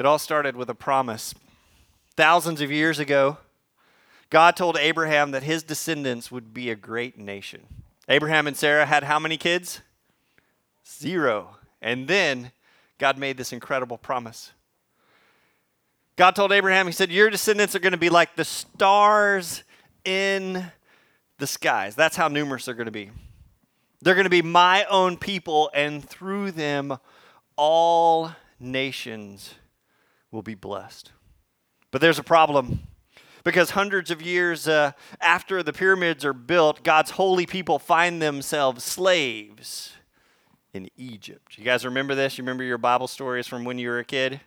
It all started with a promise. Thousands of years ago, God told Abraham that his descendants would be a great nation. Abraham and Sarah had how many kids? Zero. And then God made this incredible promise. God told Abraham, He said, Your descendants are going to be like the stars in the skies. That's how numerous they're going to be. They're going to be my own people, and through them, all nations will be blessed. But there's a problem because hundreds of years uh, after the pyramids are built, God's holy people find themselves slaves in Egypt. You guys remember this? You remember your Bible stories from when you were a kid?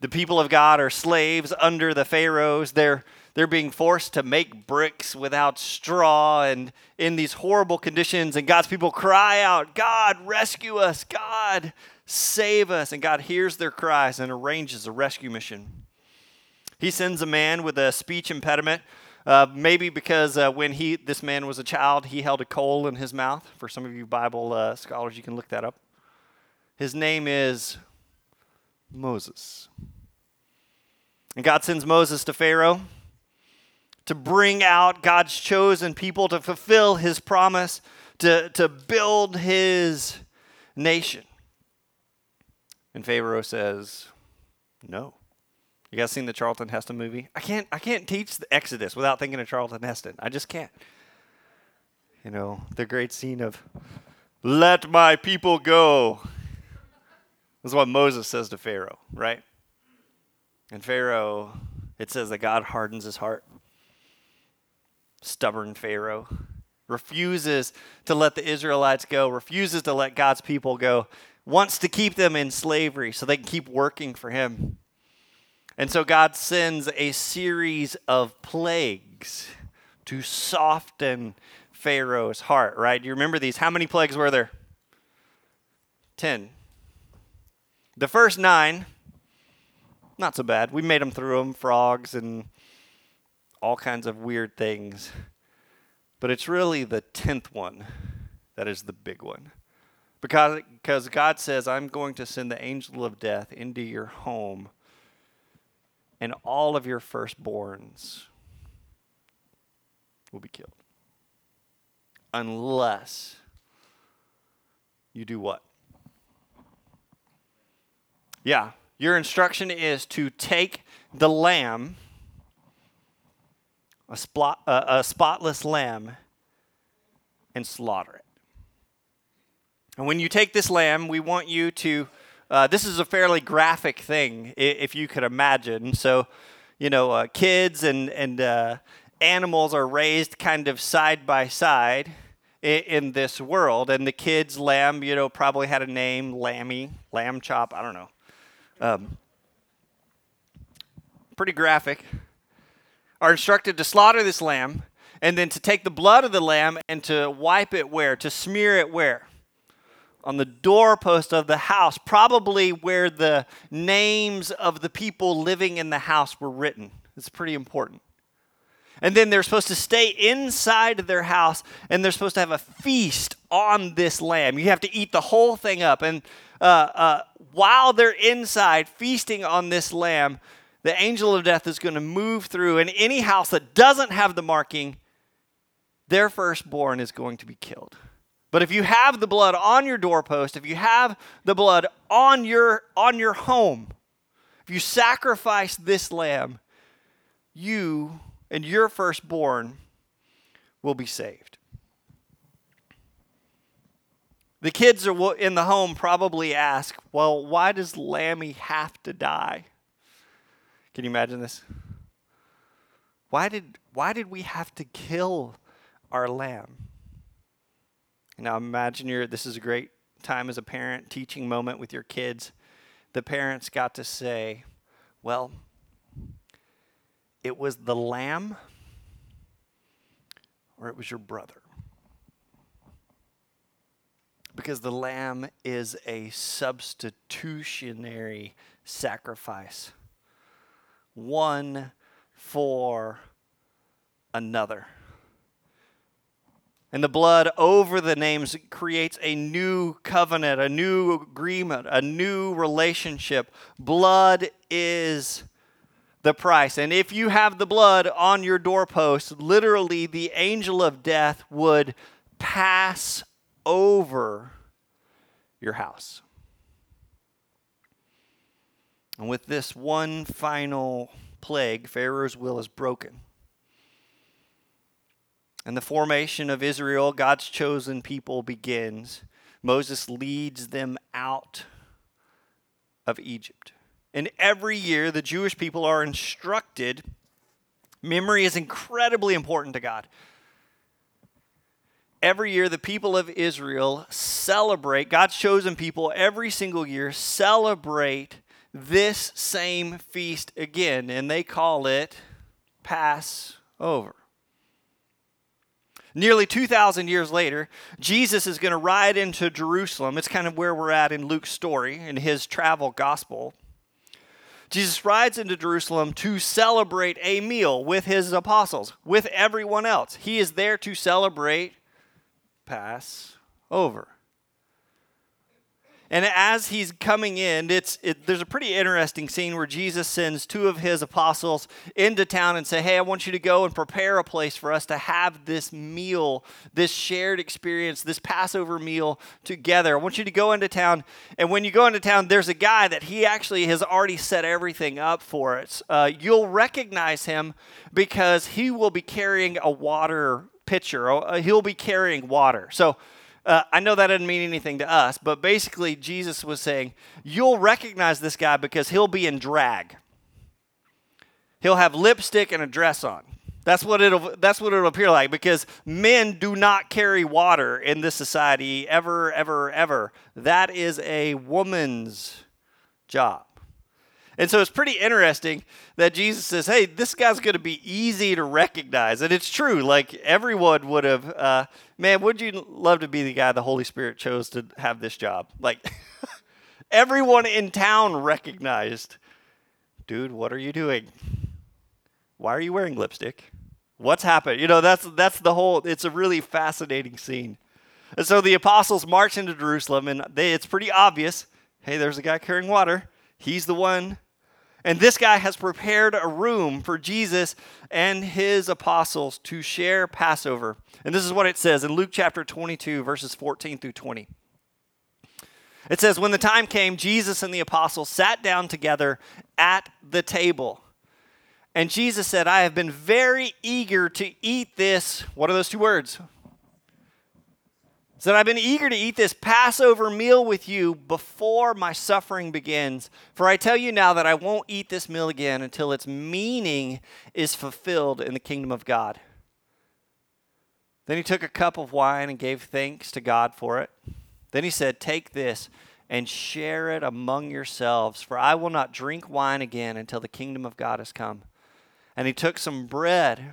The people of God are slaves under the pharaohs. They're they're being forced to make bricks without straw and in these horrible conditions and God's people cry out, "God, rescue us. God, save us." And God hears their cries and arranges a rescue mission. He sends a man with a speech impediment, uh, maybe because uh, when he this man was a child, he held a coal in his mouth. For some of you Bible uh, scholars, you can look that up. His name is Moses. And God sends Moses to Pharaoh to bring out God's chosen people to fulfill his promise to, to build his nation. And Pharaoh says, No. You guys seen the Charlton Heston movie? I can't I can't teach the Exodus without thinking of Charlton Heston. I just can't. You know, the great scene of let my people go. This is what Moses says to Pharaoh, right? And Pharaoh, it says that God hardens his heart. Stubborn Pharaoh refuses to let the Israelites go, refuses to let God's people go, wants to keep them in slavery so they can keep working for him. And so God sends a series of plagues to soften Pharaoh's heart, right? Do you remember these? How many plagues were there? Ten. The first nine, not so bad. We made them through them, frogs and all kinds of weird things. But it's really the tenth one that is the big one. Because, because God says, I'm going to send the angel of death into your home and all of your firstborns will be killed. Unless you do what? Yeah, your instruction is to take the lamb, a, spot, uh, a spotless lamb, and slaughter it. And when you take this lamb, we want you to uh, this is a fairly graphic thing, if you could imagine. So, you know, uh, kids and, and uh, animals are raised kind of side by side in, in, this world. And the kid's lamb, you know, probably had a name, Lammy, Lamb Chop, I don't know. Um, pretty graphic. Are instructed to slaughter this lamb and then to take the blood of the lamb and to wipe it where? To smear it where? On the doorpost of the house, probably where the names of the people living in the house were written. It's pretty important. And then they're supposed to stay inside their house and they're supposed to have a feast on this lamb. You have to eat the whole thing up. And uh, uh, while they're inside feasting on this lamb, the angel of death is going to move through, and any house that doesn't have the marking, their firstborn is going to be killed. But if you have the blood on your doorpost, if you have the blood on your on your home, if you sacrifice this lamb, you and your firstborn will be saved. The kids are in the home probably ask, "Well, why does Lammy have to die?" Can you imagine this? Why did why did we have to kill our lamb? Now imagine you're this is a great time as a parent, teaching moment with your kids. The parents got to say, Well, it was the lamb or it was your brother. Because the lamb is a substitutionary sacrifice, one for another. And the blood over the names creates a new covenant, a new agreement, a new relationship. Blood is the price. And if you have the blood on your doorpost, literally the angel of death would pass over your house. And with this one final plague, Pharaoh's will is broken. And the formation of Israel, God's chosen people, begins. Moses leads them out of Egypt. And every year, the Jewish people are instructed. Memory is incredibly important to God. Every year, the people of Israel celebrate, God's chosen people, every single year celebrate this same feast again, and they call it Passover. Nearly 2,000 years later, Jesus is going to ride into Jerusalem. It's kind of where we're at in Luke's story, in his travel gospel. Jesus rides into Jerusalem to celebrate a meal with his apostles, with everyone else. He is there to celebrate Passover. And as he's coming in, it's it, there's a pretty interesting scene where Jesus sends two of his apostles into town and say, "Hey, I want you to go and prepare a place for us to have this meal, this shared experience, this Passover meal together. I want you to go into town, and when you go into town, there's a guy that he actually has already set everything up for it. Uh, you'll recognize him because he will be carrying a water pitcher. Uh, he'll be carrying water. So." Uh, I know that doesn't mean anything to us, but basically, Jesus was saying, You'll recognize this guy because he'll be in drag. He'll have lipstick and a dress on. That's what it'll that's what it'll appear like because men do not carry water in this society ever ever ever. That is a woman's job. And so it's pretty interesting that Jesus says, hey, this guy's going to be easy to recognize. And it's true. Like everyone would have, uh, man, would you love to be the guy the Holy Spirit chose to have this job? Like everyone in town recognized, dude, what are you doing? Why are you wearing lipstick? What's happened? You know, that's, that's the whole, it's a really fascinating scene. And so the apostles march into Jerusalem, and they, it's pretty obvious hey, there's a guy carrying water. He's the one and this guy has prepared a room for Jesus and his apostles to share Passover. And this is what it says in Luke chapter 22, verses 14 through 20. It says, When the time came, Jesus and the apostles sat down together at the table. And Jesus said, I have been very eager to eat this. What are those two words? Said, I've been eager to eat this Passover meal with you before my suffering begins. For I tell you now that I won't eat this meal again until its meaning is fulfilled in the kingdom of God. Then he took a cup of wine and gave thanks to God for it. Then he said, Take this and share it among yourselves, for I will not drink wine again until the kingdom of God has come. And he took some bread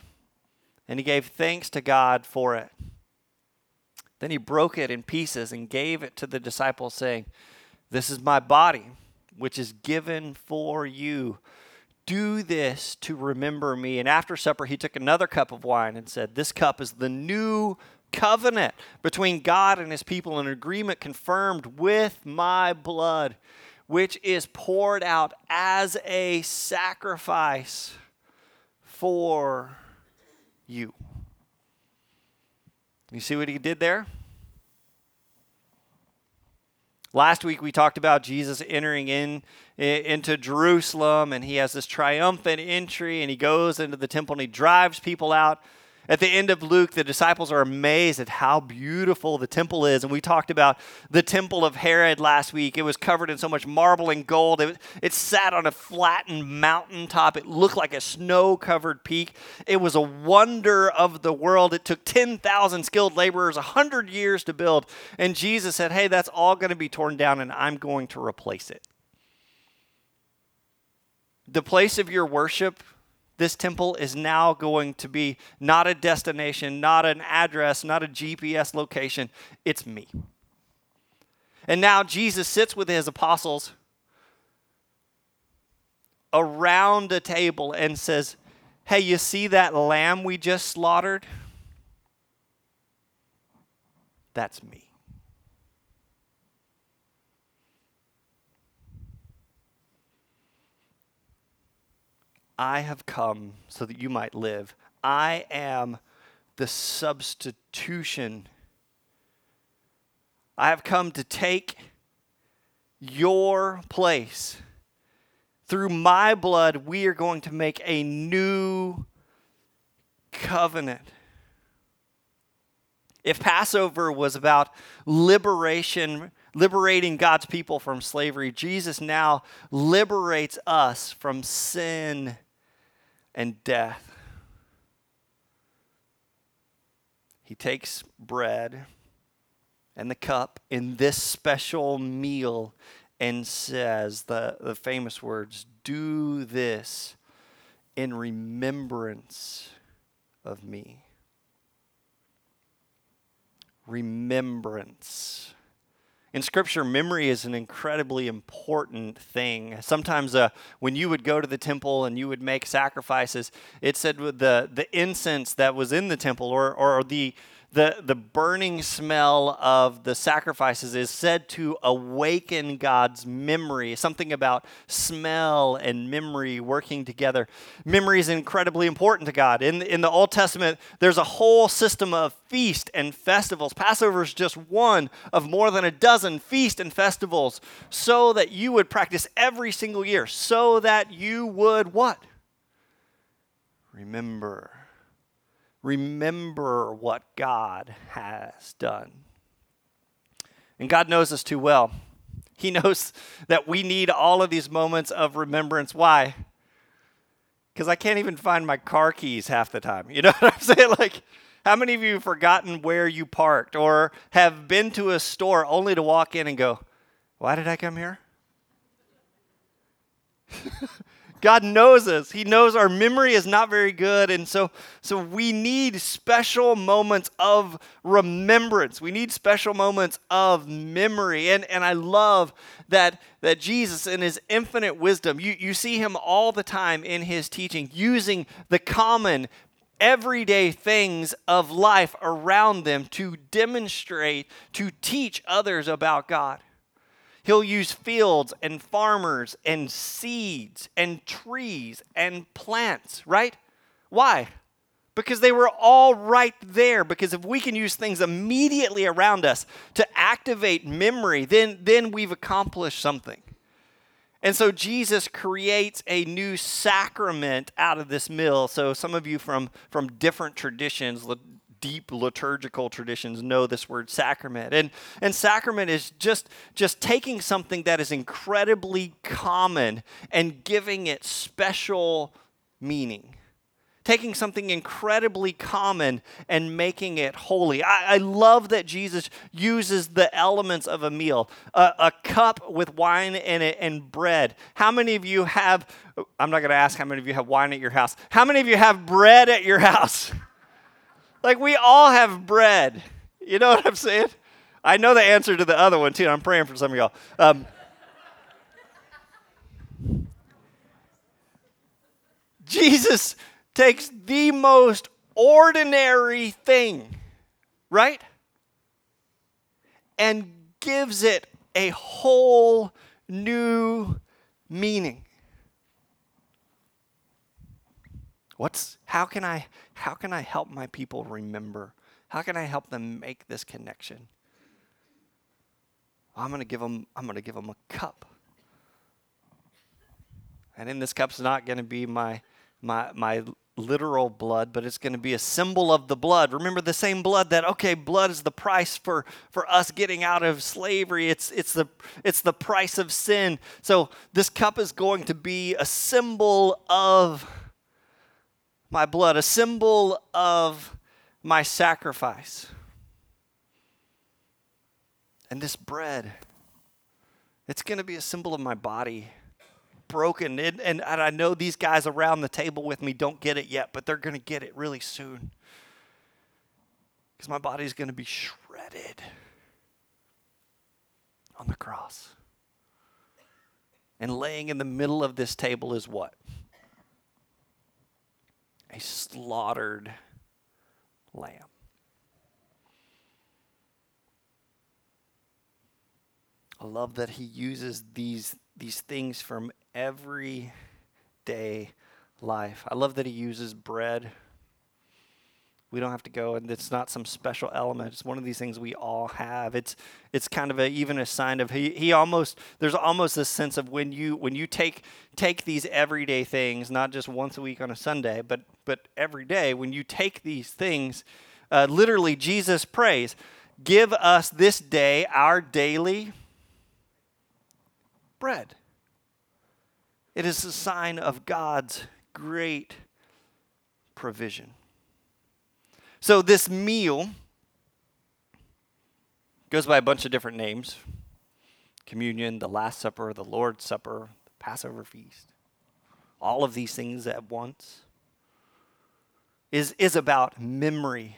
and he gave thanks to God for it. Then he broke it in pieces and gave it to the disciples, saying, This is my body, which is given for you. Do this to remember me. And after supper, he took another cup of wine and said, This cup is the new covenant between God and his people, an agreement confirmed with my blood, which is poured out as a sacrifice for you. You see what he did there? Last week we talked about Jesus entering in into Jerusalem and he has this triumphant entry and he goes into the temple and he drives people out. At the end of Luke, the disciples are amazed at how beautiful the temple is. And we talked about the temple of Herod last week. It was covered in so much marble and gold. It, it sat on a flattened mountaintop. It looked like a snow covered peak. It was a wonder of the world. It took 10,000 skilled laborers 100 years to build. And Jesus said, Hey, that's all going to be torn down, and I'm going to replace it. The place of your worship this temple is now going to be not a destination, not an address, not a GPS location. It's me. And now Jesus sits with his apostles around a table and says, Hey, you see that lamb we just slaughtered? That's me. I have come so that you might live. I am the substitution. I have come to take your place. Through my blood, we are going to make a new covenant. If Passover was about liberation, liberating God's people from slavery, Jesus now liberates us from sin and death. He takes bread and the cup in this special meal and says the, the famous words, Do this in remembrance of me. Remembrance. In Scripture, memory is an incredibly important thing. Sometimes, uh, when you would go to the temple and you would make sacrifices, it said the the incense that was in the temple, or or the the, the burning smell of the sacrifices is said to awaken God's memory, something about smell and memory working together. Memory is incredibly important to God. In, in the Old Testament, there's a whole system of feast and festivals. Passover is just one of more than a dozen feast and festivals so that you would practice every single year, so that you would what? Remember remember what God has done. And God knows us too well. He knows that we need all of these moments of remembrance. Why? Because I can't even find my car keys half the time. You know what I'm saying? Like, how many of you have forgotten where you parked or have been to a store only to walk in and go, Why did I come here? God knows us. He knows our memory is not very good. And so, so we need special moments of remembrance. We need special moments of memory. And, and I love that, that Jesus, in his infinite wisdom, you, you see him all the time in his teaching, using the common, everyday things of life around them to demonstrate, to teach others about God. He'll use fields and farmers and seeds and trees and plants, right? Why? Because they were all right there. Because if we can use things immediately around us to activate memory, then, then we've accomplished something. And so Jesus creates a new sacrament out of this meal. So some of you from, from different traditions, deep liturgical traditions know this word sacrament. And, and sacrament is just, just taking something that is incredibly common and giving it special meaning. Taking something incredibly common and making it holy. I, I love that Jesus uses the elements of a meal a, a cup with wine in it and bread. How many of you have, I'm not going to ask how many of you have wine at your house. How many of you have bread at your house? Like we all have bread. You know what I'm saying? I know the answer to the other one too. I'm praying for some of y'all. Um, Jesus takes the most ordinary thing, right? And gives it a whole new meaning. What's how can I how can I help my people remember? How can I help them make this connection? I'm going to give them I'm going to give them a cup. And in this cup's not going to be my my my literal blood, but it's going to be a symbol of the blood. Remember the same blood that okay, blood is the price for for us getting out of slavery. It's it's the it's the price of sin. So this cup is going to be a symbol of my blood, a symbol of my sacrifice. And this bread, it's going to be a symbol of my body broken. And, and, I know these guys around the table with me don't get it yet, but they're going to get it really soon. Because my body is going to be shredded on the cross. And laying in the middle of this table is what? a slaughtered lamb. I love that he uses these these things from everyday life. I love that he uses bread we don't have to go, and it's not some special element. It's one of these things we all have. It's it's kind of a, even a sign of he he almost there's almost this sense of when you when you take take these everyday things, not just once a week on a Sunday, but but every day when you take these things, uh, literally Jesus prays, "Give us this day our daily bread." It is a sign of God's great provision. So, this meal goes by a bunch of different names communion, the Last Supper, the Lord's Supper, the Passover feast. All of these things at once is, is about memory,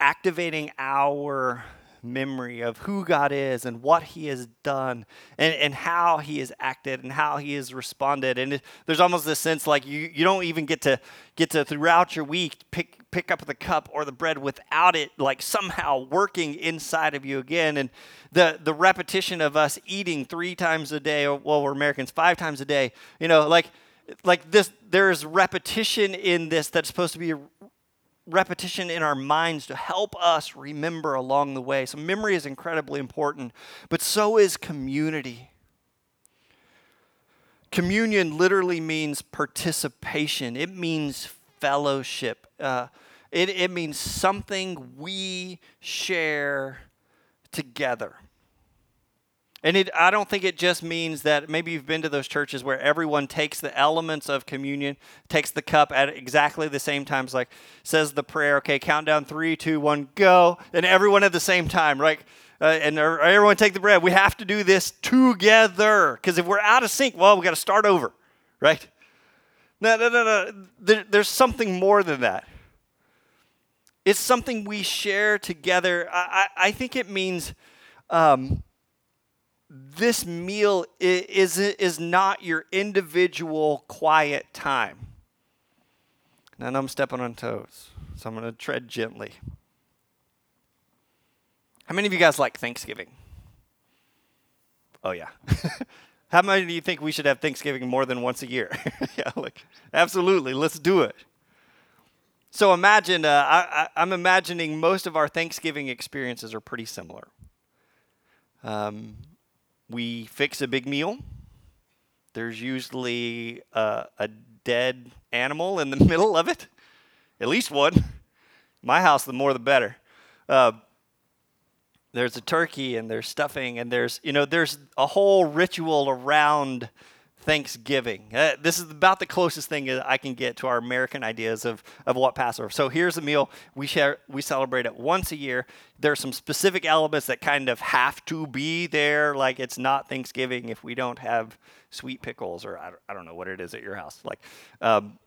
activating our memory of who God is and what He has done and, and how He has acted and how He has responded. And it, there's almost this sense like you, you don't even get to get to throughout your week pick pick up the cup or the bread without it like somehow working inside of you again. And the the repetition of us eating three times a day, or well, we're Americans five times a day, you know, like like this there is repetition in this that's supposed to be repetition in our minds to help us remember along the way. So, memory is incredibly important, but so is community. Communion literally means participation, it means fellowship, uh, it, it means something we share together. And it, I don't think it just means that maybe you've been to those churches where everyone takes the elements of communion, takes the cup at exactly the same times, like says the prayer, okay, count down three, two, one, go, and everyone at the same time, right? Uh, and everyone take the bread. We have to do this together because if we're out of sync, well, we got to start over, right? No, no, no, no. There, there's something more than that. It's something we share together. I, I, I think it means. Um, this meal is, is not your individual quiet time. And I'm stepping on toes, so I'm going to tread gently. How many of you guys like Thanksgiving? Oh, yeah. How many do you think we should have Thanksgiving more than once a year? yeah, like, absolutely. Let's do it. So imagine, uh, I, am I'm imagining most of our Thanksgiving experiences are pretty similar. Um, we fix a big meal. There's usually a, a dead animal in the middle of it, at least one. My house, the more the better. Uh, there's a turkey and there's stuffing and there's you know there's a whole ritual around Thanksgiving. Uh, this is about the closest thing I can get to our American ideas of, of what Passover. So here's a meal we share. We celebrate it once a year. There are some specific elements that kind of have to be there. Like it's not Thanksgiving if we don't have sweet pickles or I, I don't know what it is at your house. Like, um,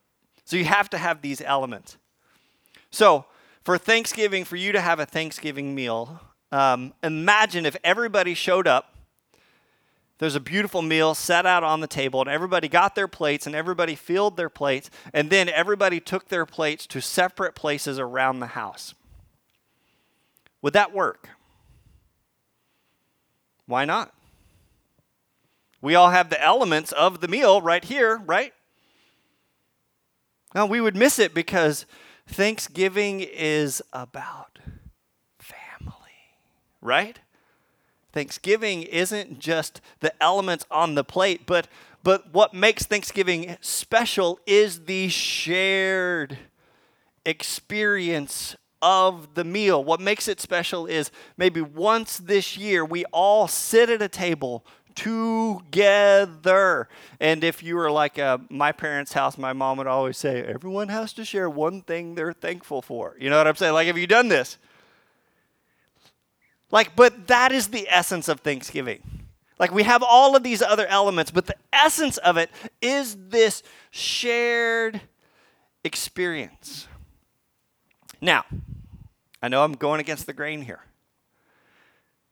so you have to have these elements. So for Thanksgiving, for you to have a Thanksgiving meal, um, imagine if everybody showed up there's a beautiful meal set out on the table, and everybody got their plates, and everybody filled their plates, and then everybody took their plates to separate places around the house. Would that work? Why not? We all have the elements of the meal right here, right? Now, we would miss it because Thanksgiving is about family, right? Thanksgiving isn't just the elements on the plate, but but what makes Thanksgiving special is the shared experience of the meal. What makes it special is maybe once this year we all sit at a table together. And if you were like uh, my parents' house, my mom would always say, everyone has to share one thing they're thankful for. You know what I'm saying? Like, have you done this? Like, but that is the essence of Thanksgiving. Like, we have all of these other elements, but the essence of it is this shared experience. Now, I know I'm going against the grain here.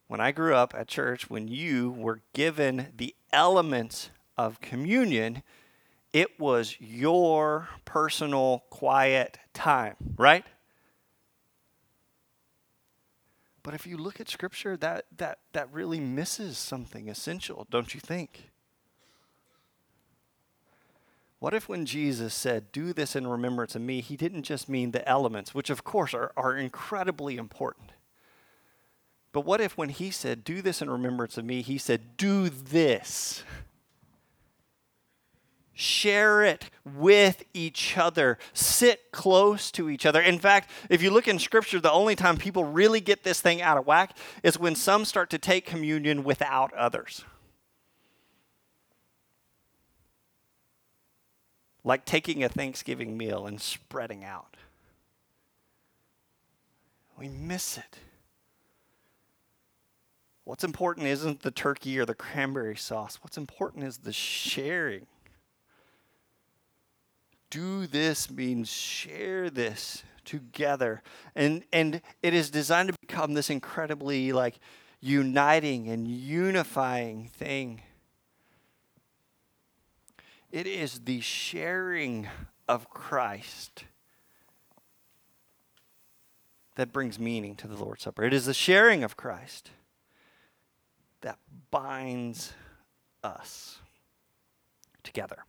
When I grew up at church, when you were given the elements of communion, it was your personal quiet time, right? But if you look at Scripture, that, that, that really misses something essential, don't you think? What if when Jesus said, Do this in remembrance of me, he didn't just mean the elements, which of course are, are incredibly important. But what if when he said, Do this in remembrance of me, he said, Do this? Share it with each other. Sit close to each other. In fact, if you look in Scripture, the only time people really get this thing out of whack is when some start to take communion without others. like taking a Thanksgiving meal and spreading out. We miss it. What's important isn't the turkey or the cranberry sauce. What's important is the sharing. Do this means share this together. And and it is designed to become this incredibly like uniting and unifying thing. It is the sharing of Christ that brings meaning to the Lord's Supper. It is the sharing of Christ that binds us together.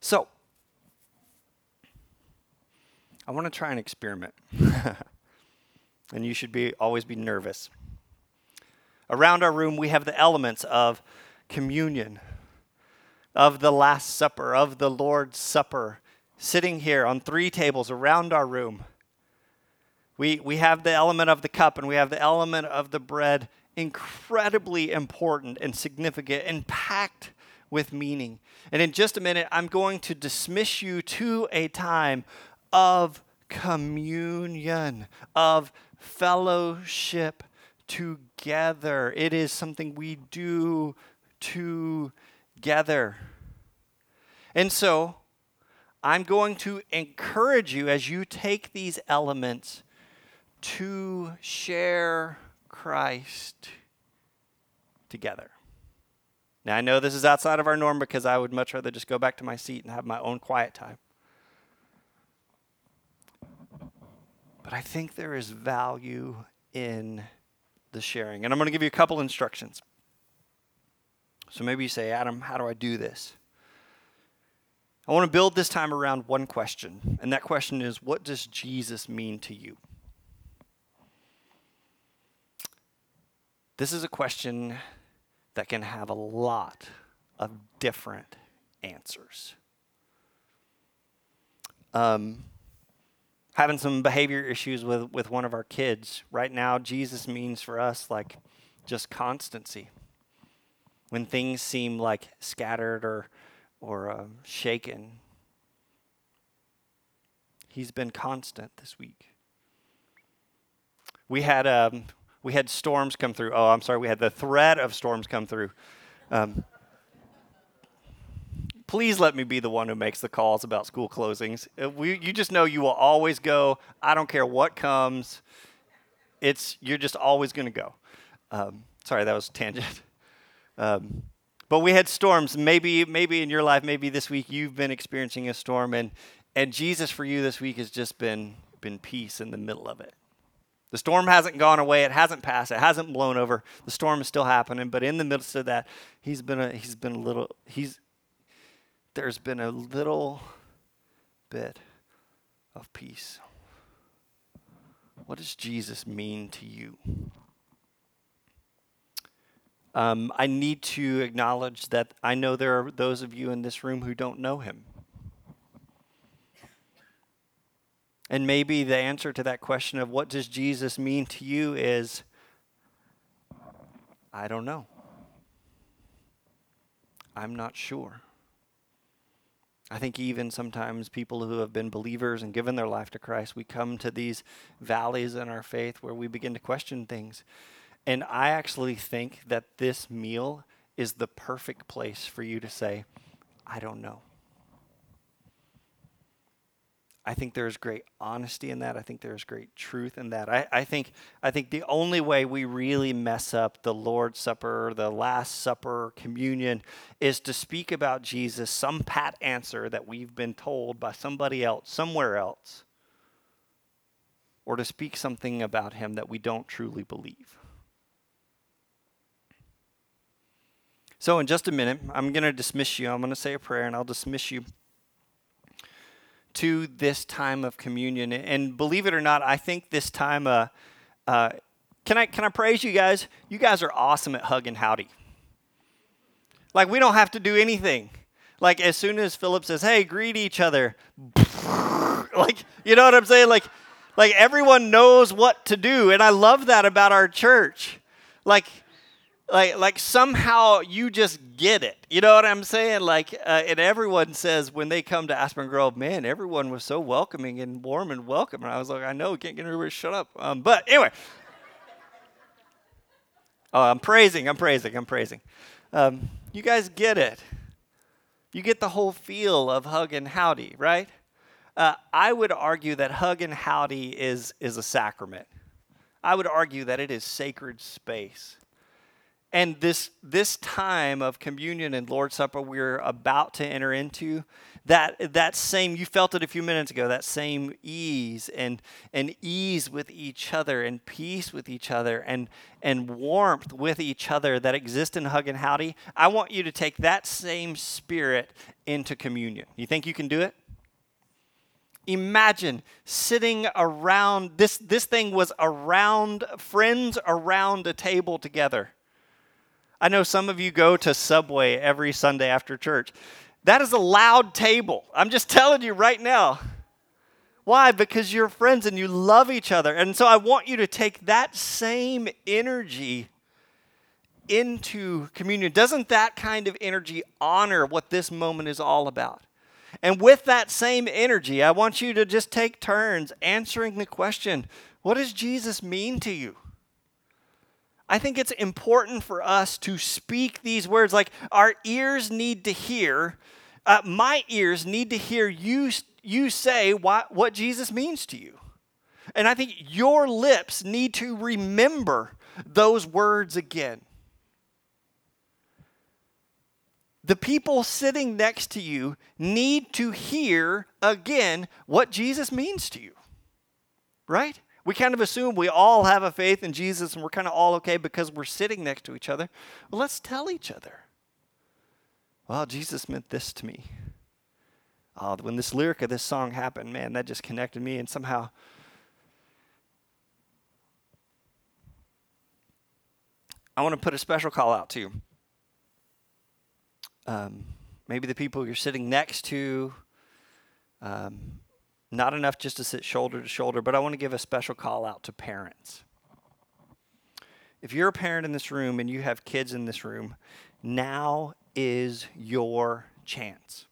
So, I want to try an experiment. and you should be always be nervous. Around our room we have the elements of communion, of the Last Supper, of the Lord's Supper, sitting here on three tables around our room. We, we have the element of the cup and we have the element of the bread, incredibly important and significant and packed with meaning. And in just a minute, I'm going to dismiss you to a time of communion, of fellowship together. It is something we do together. And so, I'm going to encourage you as you take these elements to share Christ together. Now, I know this is outside of our norm because I would much rather just go back to my seat and have my own quiet time. But I think there is value in the sharing. And I'm going to give you a couple instructions. So maybe you say, Adam, how do I do this? I want to build this time around one question, and that question is what does Jesus mean to you? This is a question that can have a lot of different answers. Um, having some behavior issues with, with one of our kids. Right now, Jesus means for us like just constancy when things seem like scattered or, or uh, shaken. He's been constant this week. We had, um, we had storms come through. Oh, I'm sorry. We had the threat of storms come through. Um, please let me be the one who makes the calls about school closings. Uh, we, you just know you will always go. I don't care what comes. It's you're just always going to go. Um, sorry, that was tangent. Um, but we had storms. Maybe, maybe in your life, maybe this week you've been experiencing a storm, and and Jesus for you this week has just been been peace in the middle of it. The storm hasn't gone away. It hasn't passed. It hasn't blown over. The storm is still happening. But in the midst of that, he's been a he's been a little he's there's been a little bit of peace. What does Jesus mean to you? Um, I need to acknowledge that I know there are those of you in this room who don't know him. And maybe the answer to that question of what does Jesus mean to you is I don't know. I'm not sure. I think even sometimes people who have been believers and given their life to Christ, we come to these valleys in our faith where we begin to question things. And I actually think that this meal is the perfect place for you to say, I don't know. I think there's great honesty in that. I think there's great truth in that. I, I, think I think the only way we really mess up the Lord's Supper, the Last Supper, communion, is to speak about Jesus, some pat answer that we've been told by somebody else, somewhere else, or to speak something about him that we don't truly believe. So, in just a minute, I'm going to dismiss you. I'm going to say a prayer and I'll dismiss you to this time of communion. And believe it or not, I think this time, uh, uh, can, I, can I praise you guys? You guys are awesome at hug and howdy. Like, we don't have to do anything. Like, as soon as Philip says, hey, greet each other, like, you know what I'm saying? Like, like everyone knows what to do. And I love that about our church. Like, like like somehow you just get it. You know what i'm saying? Like uh, and everyone says when they come to aspen grove man everyone was so welcoming and warm and welcome. And i was like i know can't get everybody shut up. Um, but anyway. Oh i'm praising i'm praising i'm praising. Um, you guys get it. You get the whole feel of hug and howdy right? Uh, i would argue that hug and howdy is is a sacrament. I would argue that it is sacred space and this, this time of communion and Lord's Supper we're about to enter into, that, that same, you felt it a few minutes ago, that same ease and, and ease with each other and peace with each other and, and warmth with each other that exists in Hug and Howdy, I want you to take that same spirit into communion. You think you can do it? Imagine sitting around, this, this thing was around, friends around a table together I know some of you go to Subway every Sunday after church. That is a loud table. I'm just telling you right now. Why? Because you're friends and you love each other. And so I want you to take that same energy into communion. Doesn't that kind of energy honor what this moment is all about? And with that same energy, I want you to just take turns answering the question what does Jesus mean to you? I think it's important for us to speak these words. Like our ears need to hear, uh, my ears need to hear you, you say what, what Jesus means to you. And I think your lips need to remember those words again. The people sitting next to you need to hear again what Jesus means to you. Right? We kind of assume we all have a faith in Jesus and we're kind of all okay because we're sitting next to each other. Well, let's tell each other. Well, Jesus meant this to me. Uh, when this lyric of this song happened, man, that just connected me and somehow. I want to put a special call out to you. Um, maybe the people you're sitting next to, um, not enough just to sit shoulder to shoulder, but I want to give a special call out to parents. If you're a parent in this room and you have kids in this room, now is your chance.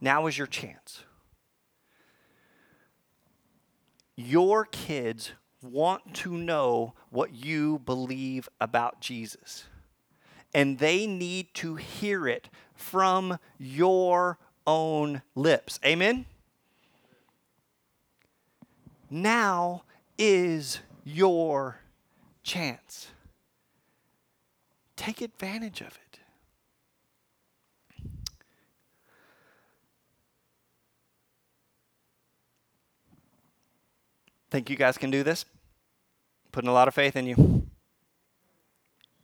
Now is your chance. Your kids want to know what you believe about Jesus. And they need to hear it from your own lips. Amen? Now is your chance. Take advantage of it. Think you guys can do this? Putting a lot of faith in you.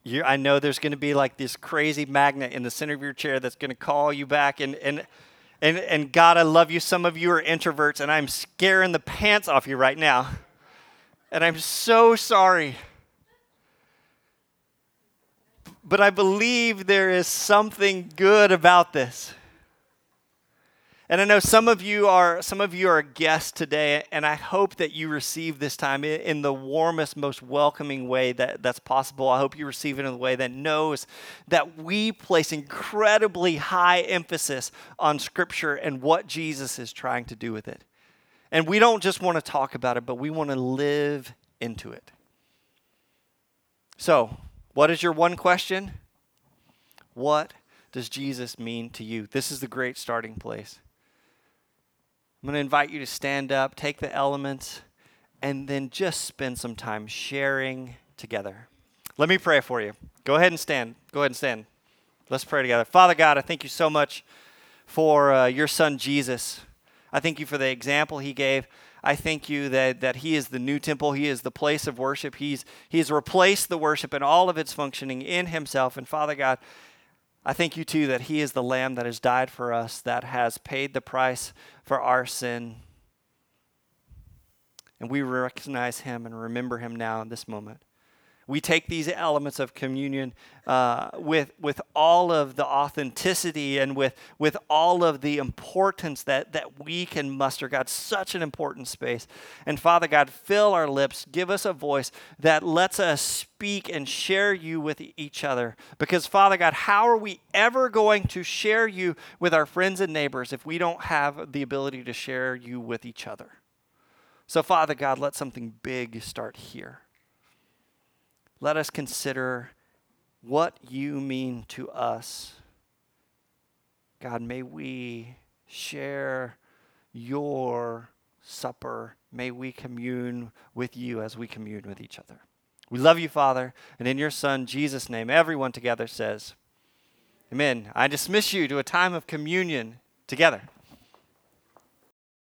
you I know there's going to be like this crazy magnet in the center of your chair that's going to call you back and, and and, and God, I love you. Some of you are introverts, and I'm scaring the pants off you right now. And I'm so sorry. But I believe there is something good about this. And I know some of you are some of you are guests today, and I hope that you receive this time in the warmest, most welcoming way that, that's possible. I hope you receive it in a way that knows that we place incredibly high emphasis on Scripture and what Jesus is trying to do with it. And we don't just want to talk about it, but we want to live into it. So, what is your one question? What does Jesus mean to you? This is the great starting place. I'm going to invite you to stand up, take the elements, and then just spend some time sharing together. Let me pray for you. Go ahead and stand. Go ahead and stand. Let's pray together. Father God, I thank you so much for uh, your son Jesus. I thank you for the example he gave. I thank you that, that He is the new temple. He is the place of worship. He's, he's replaced the worship and all of its functioning in Himself. And Father God, I thank you too that He is the Lamb that has died for us, that has paid the price for our sin. And we recognize Him and remember Him now in this moment we take these elements of communion uh, with, with all of the authenticity and with, with all of the importance that, that we can muster. God, such an important space. And Father God, fill our lips, give us a voice that lets us speak and share you with each other. Because, Father God, how are we ever going to share you with our friends and neighbors if we don't have the ability to share you with each other? So, Father God, let something big start here let us consider what you mean to us. God, may we share your supper. May we commune with you as we commune with each other. We love you, Father, and in your Son, Jesus' name, everyone together says, Amen. I dismiss you to a time of communion together.